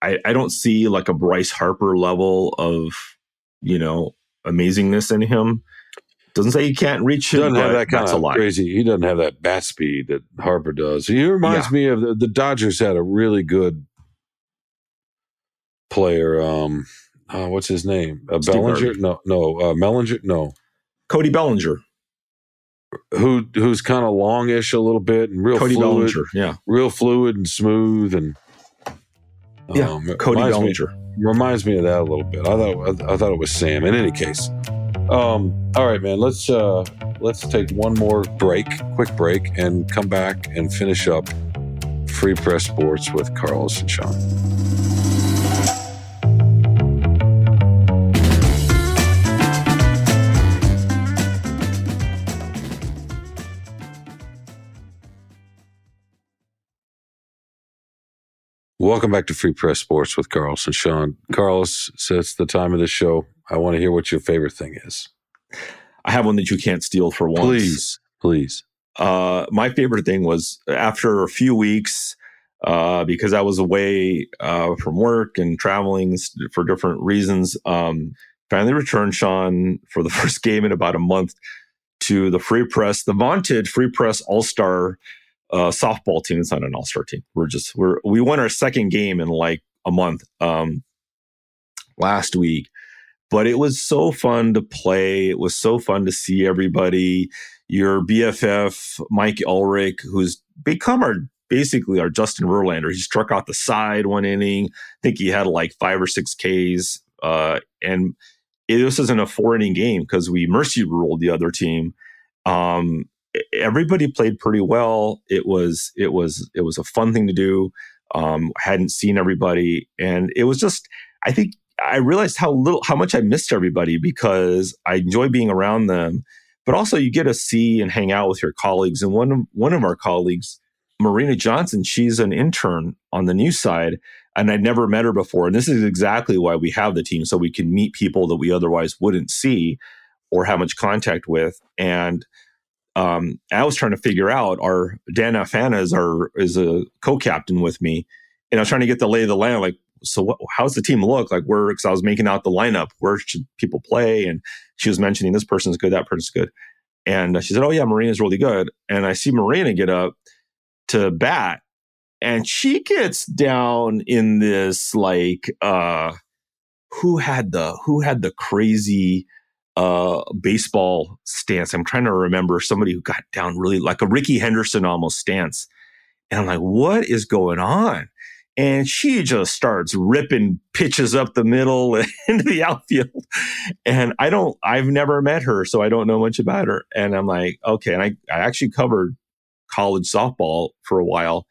I, I don't see like a Bryce Harper level of, you know, amazingness in him. Doesn't say he can't reach it. Doesn't have that kind of crazy. He doesn't have that bat speed that Harper does. He reminds yeah. me of the, the, Dodgers had a really good player. Um, uh, what's his name? Uh, Bellinger? No, no. Uh, Mellinger? No. Cody Bellinger. Who who's kind of longish a little bit and real Cody fluid, Bellinger, yeah, real fluid and smooth and yeah, um, Cody Bellinger me, reminds me of that a little bit. I thought I, I thought it was Sam. In any case, um, all right, man. Let's uh, let's take one more break, quick break, and come back and finish up Free Press Sports with Carlos and Shawn. Welcome back to Free Press Sports with Carlos and Shawn. Carlos, it's the time of the show. I want to hear what your favorite thing is. I have one that you can't steal for once. Please, please. Uh, my favorite thing was after a few weeks, uh, because I was away uh, from work and traveling for different reasons. Um, finally returned, Shawn, for the [LAUGHS] first game in about a month to the Free Press, the vaunted Free Press All Star uh, softball team. It's not an all star team. We're just we're we won our second game in like a month um, last week, but it was so fun to play. It was so fun to see everybody. Your BFF Mike Elrick, who's become our basically our Justin Verlander. He struck out the side one inning. I think he had like five or six Ks. Uh, and it, this isn't a four inning game because we mercy ruled the other team. Um, everybody played pretty well. It was it was it was a fun thing to do. Um, hadn't seen everybody, and it was just I think I realized how little how much I missed everybody because I enjoy being around them, but also you get to see and hang out with your colleagues. And one of, one of our colleagues, Marina Johnson, she's an intern on the news side, and I'd never met her before. And this is exactly why we have the team so we can meet people that we otherwise wouldn't see or have much contact with. And um, I was trying to figure out our Dana Afana is is a co-captain with me, and I was trying to get the lay of the land. Like, so what, how's the team look? Like, where? Because I was making out the lineup. Where should people play? And she was mentioning this person's good, that person's good, and she said, "Oh yeah, Marina's really good." And I see Marina get up to bat, and she gets down in this like, uh, who had the who had the crazy uh, baseball stance. I'm trying to remember somebody who got down really like a Rickey Henderson almost stance. And I'm like, what is going on? And she just starts ripping pitches up the middle [LAUGHS] into the outfield. And I don't, I've never met her, so I don't know much about her. And I'm like, okay. And I, I actually covered college softball for a while.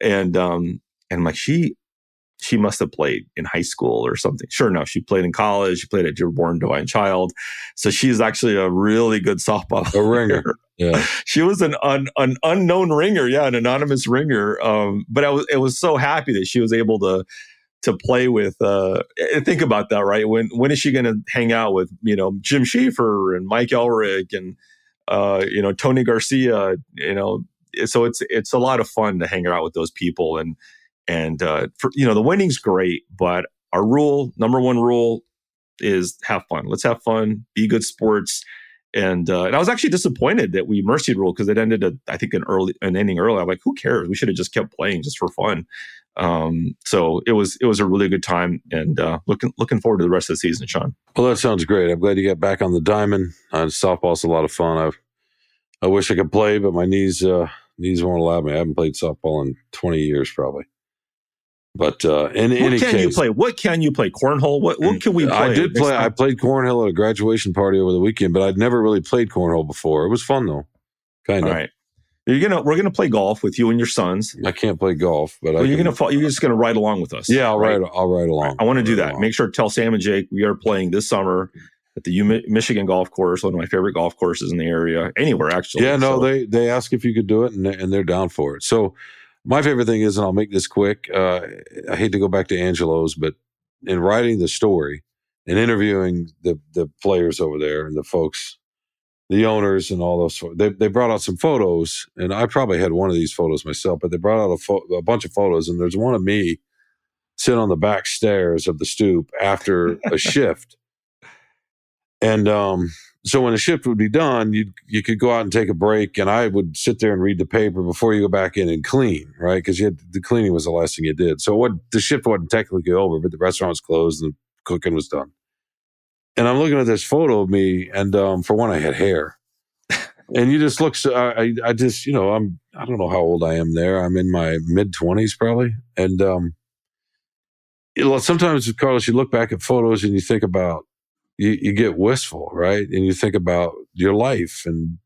And, um, and I'm like, she, she must have played in high school or something. Sure enough, she played in college. She played at Dearborn Divine Child. So she's actually a really good softball. A ringer. Yeah. [LAUGHS] she was an un, an unknown ringer. Yeah, an anonymous ringer. Um, but I was it was so happy that she was able to to play with uh think about that, right? When when is she gonna hang out with, you know, Jim Schaefer and Mike Elrick and uh, you know, Tony Garcia, you know, so it's it's a lot of fun to hang out with those people and and uh, for, you know, the winning's great, but our rule, number one rule, is have fun. Let's have fun, be good sports. And, uh, and I was actually disappointed that we mercy rule because it ended, a, I think, an early an ending early. I'm like, who cares? We should have just kept playing just for fun. Um, so it was it was a really good time, and uh, looking looking forward to the rest of the season, Shawn. Well, that sounds great. I'm glad you got back on the diamond. Uh, softball's a lot of fun. I've I wish I could play, but my knees uh, knees won't allow me. I haven't played softball in 20 years, probably. But uh, in what any can case, you play? What can you play? Cornhole? What what can we play? I did play. I played cornhole at a graduation party over the weekend, but I'd never really played cornhole before. It was fun though, kind of. All right. You're gonna we're gonna play golf with you and your sons. I can't play golf, but well, I you're can, gonna you're just gonna ride along with us. Yeah, I'll right? ride. I'll ride along. I want to do that. along. Make sure to tell Sam and Jake we are playing this summer at the U- Michigan Golf Course, one of my favorite golf courses in the area, anywhere actually. Yeah, no, So- they they ask if you could do it, and and they're down for it. So my favorite thing is, and I'll make this quick. Uh, I hate to go back to Angelo's, but in writing the story and interviewing the the players over there and the folks, the owners and all those, they they brought out some photos, and I probably had one of these photos myself, but they brought out a, pho- a bunch of photos, and there's one of me sitting on the back stairs of the stoop after a [LAUGHS] shift. And um, so when the shift would be done, you you could go out and take a break, and I would sit there and read the paper before you go back in and clean, right? Because the cleaning was the last thing you did. So what the shift wasn't technically over, but the restaurant was closed and the cooking was done. And I'm looking at this photo of me, and um, for one, I had hair, and you just look. So, I I- just you know I'm I don't know how old I am there. I'm in my mid twenties probably, and um, sometimes Carlos, you look back at photos and you think about you, you get wistful, right? And you think about your life and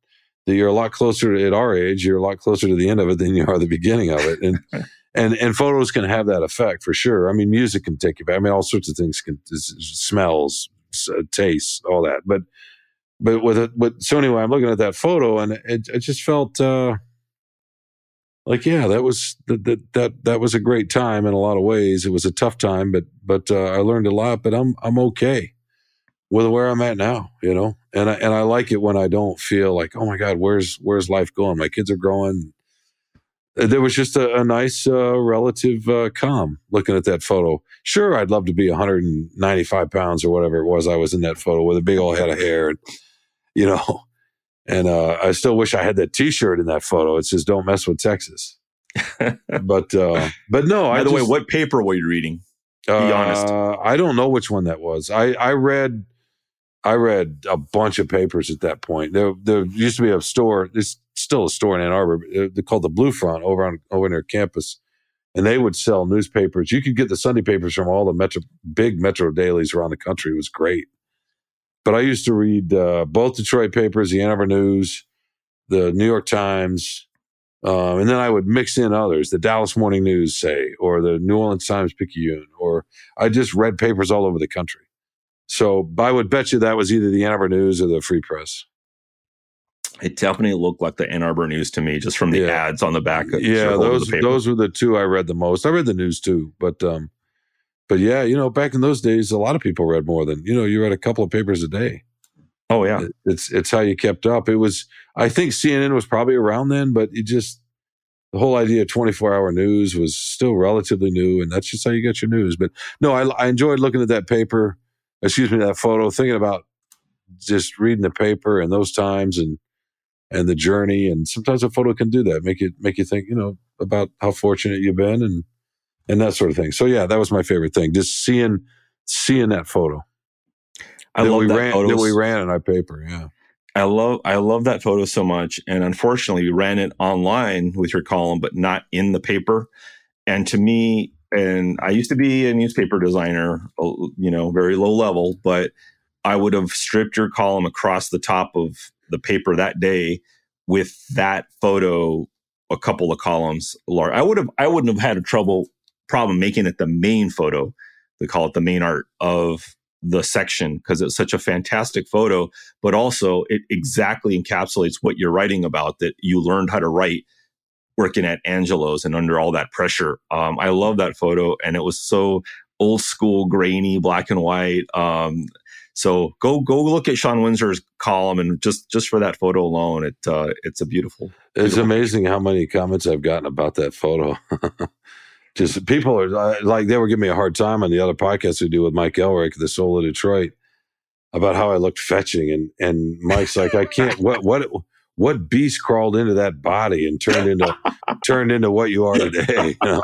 that you're a lot closer to, at our age, you're a lot closer to the end of it than you are the beginning of it. And, [LAUGHS] and, and photos can have that effect for sure. I mean, music can take you back. I mean, all sorts of things can, smells, uh, tastes, all that. But, but with it, but so anyway, I'm looking at that photo and it, it just felt, uh, like, yeah, that was that that that that was a great time in a lot of ways. It was a tough time, but but uh, I learned a lot. But I'm I'm okay with where I'm at now, you know. And I and I like it when I don't feel like, oh my God, where's where's life going? My kids are growing. There was just a, a nice uh, relative uh, calm looking at that photo. Sure, I'd love to be 195 pounds or whatever it was I was in that photo with a big old head of hair, and, [LAUGHS] you know. And uh, I still wish I had that T-shirt in that photo. It says "Don't mess with Texas." [LAUGHS] but uh, but no. By I the way, what paper were you reading? Be honest. uh, I don't know which one that was. I I read I read a bunch of papers at that point. There there used to be a store. There's still a store in Ann Arbor. uh, They're called the Blue Front over on over near campus, and they would sell newspapers. You could get the Sunday papers from all the metro big metro dailies around the country. It was great. But I used to read uh, both Detroit papers, the Ann Arbor News, the New York Times, um, and then I would mix in others, the Dallas Morning News, say, or the New Orleans Times Picayune, or I just read papers all over the country. So I would bet you that was either the Ann Arbor News or the Free Press. It definitely looked like the Ann Arbor News to me, just from the Yeah. ads on the back. of- Yeah, those those were the two I read the most. I read the news too, but um, but yeah, you know, back in those days, a lot of people read more than you know. You read a couple of papers a day. Oh yeah, It- It's it's how you kept up. It was I think CNN was probably around then, but it just the whole idea of 24 hour news was still relatively new, and that's just how you get your news. But no, I, I enjoyed looking at that paper, excuse me, that photo, thinking about just reading the paper and those times and and the journey. And sometimes a photo can do that, make you make you think, you know, about how fortunate you've been and and that sort of thing. So yeah, that was my favorite thing, just seeing seeing that photo I that love we that ran photo. that we ran in our paper. Yeah. I love I love that photo so much, and unfortunately, we ran it online with your column, but not in the paper. And to me, and I used to be a newspaper designer, you know, very low level, but I would have stripped your column across the top of the paper that day with that photo, a couple of columns large. I would have I wouldn't have had a trouble problem making it the main photo. They call it the main art of the section because it's such a fantastic photo but also it exactly encapsulates what you're writing about that you learned how to write working at Angelo's and under all that pressure. Um, I love that photo, and it was so old school, grainy, black and white. Um, so go go look at Shawn Windsor's column, and just just for that photo alone, it uh, it's a beautiful. It's Beautiful. amazing how many comments I've gotten about that photo. [LAUGHS] Just people are uh, like they were giving me a hard time on the other podcast we do with Mike Elrick, the Soul of Detroit, about how I looked fetching, and and Mike's like, I can't. What what what beast crawled into that body and turned into [LAUGHS] turned into what you are today? You know?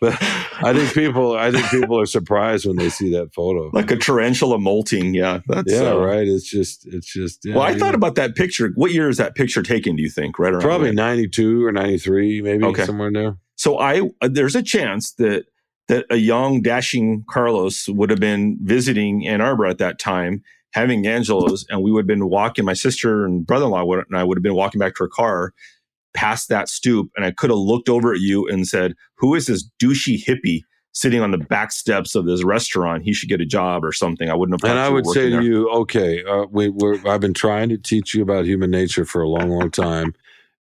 But I think people I think people are surprised when they see that photo. Like a tarantula molting, yeah. That's yeah, uh, right. It's just it's just. Yeah, well, I thought know, about that picture. What year is that picture taken? Do you think? Right around probably ninety two or ninety three, maybe Okay. somewhere in there. So I uh, there's a chance that that a young dashing Carlos would have been visiting Ann Arbor at that time, having Angelo's, and we would have been walking. My sister and brother-in-law and I would have been walking back to our car past that stoop, and I could have looked over at you and said, "Who is this douchey hippie?" Sitting on the back steps of this restaurant, he should get a job or something. I wouldn't have. And I would say to there. you, okay, uh, we, we're, I've been trying to teach you about human nature for a long, long time.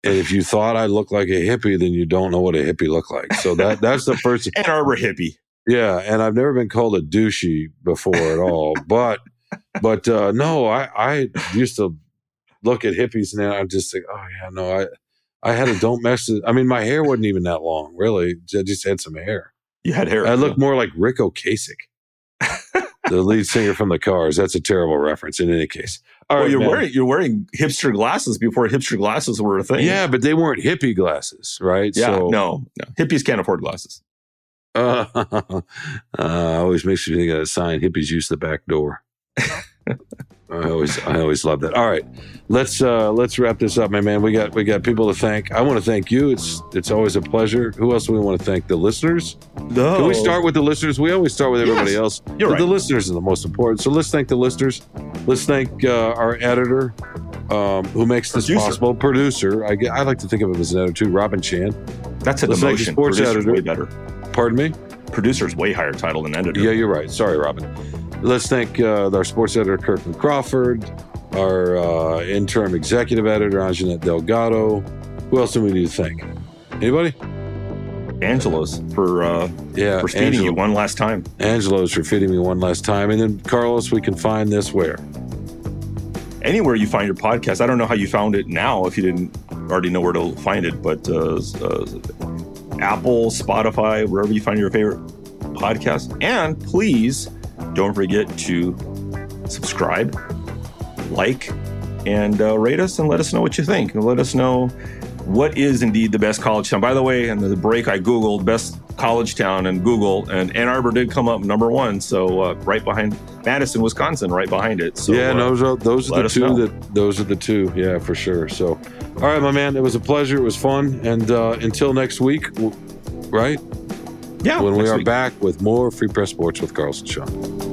And if you thought I looked like a hippie, then you don't know what a hippie looked like. So that that's the first. [LAUGHS] Ann Arbor hippie. Yeah, and I've never been called a douchey before at all. But but uh, no, I I used to look at hippies and then I just think, oh yeah, no, I I had a don't mess. I mean, my hair wasn't even that long, really. I just had some hair. You had hair. I look more like Ric Ocasek, [LAUGHS] the lead singer from the Cars. That's a terrible reference. In any case, all well, right, you're man. wearing you're wearing hipster glasses before hipster glasses were a thing. Yeah, but they weren't hippie glasses, right? Yeah, So, no, no. Hippies can't afford glasses. [LAUGHS] Uh, uh, always makes you think of that sign: "Hippies use the back door." I always, I always love that. All right, let's uh, let's wrap this up, my man. We got we got people to thank. I want to thank you. It's it's always a pleasure. Who else do we want to thank? The listeners. No. Can we start with the listeners? We always start with everybody Yes, else. You're right. the listeners are the most important. So let's thank the listeners. Let's thank uh, our editor, um, who makes this Producer. possible. Producer. I, I like to think of him as an editor too. Robin Chan. That's a let's thank the demotion. sports Producer's editor. way better. Pardon me. Producer's way higher title than editor. Yeah, you're right. Sorry, Robin. Let's thank uh, our sports editor, Kirkland Crawford, our uh, interim executive editor, Anjanette Delgado. Who else do we need to thank? Anybody? Angelo's for uh, Yeah, for feeding you one last time. Angelo's for feeding me one last time. And then, Carlos, we can find this where? Anywhere you find your podcast, I don't know how you found it now if you didn't already know where to find it, but uh, uh, Apple, Spotify, wherever you find your favorite podcast. And please don't forget to subscribe, like, and uh, rate us and let us know what you think. And let us know what is indeed the best college town. By the way, in the break, I Googled best college town and Google, and Ann Arbor did come up number one. So uh, right behind Madison, Wisconsin, right behind it. So, yeah, uh, those are those are the two know. that those are the two. Yeah, for sure. So, all right, my man, it was a pleasure. It was fun, and uh, until next week, right yeah, when we are week. back with more Free Press Sports with Carlson Shawn.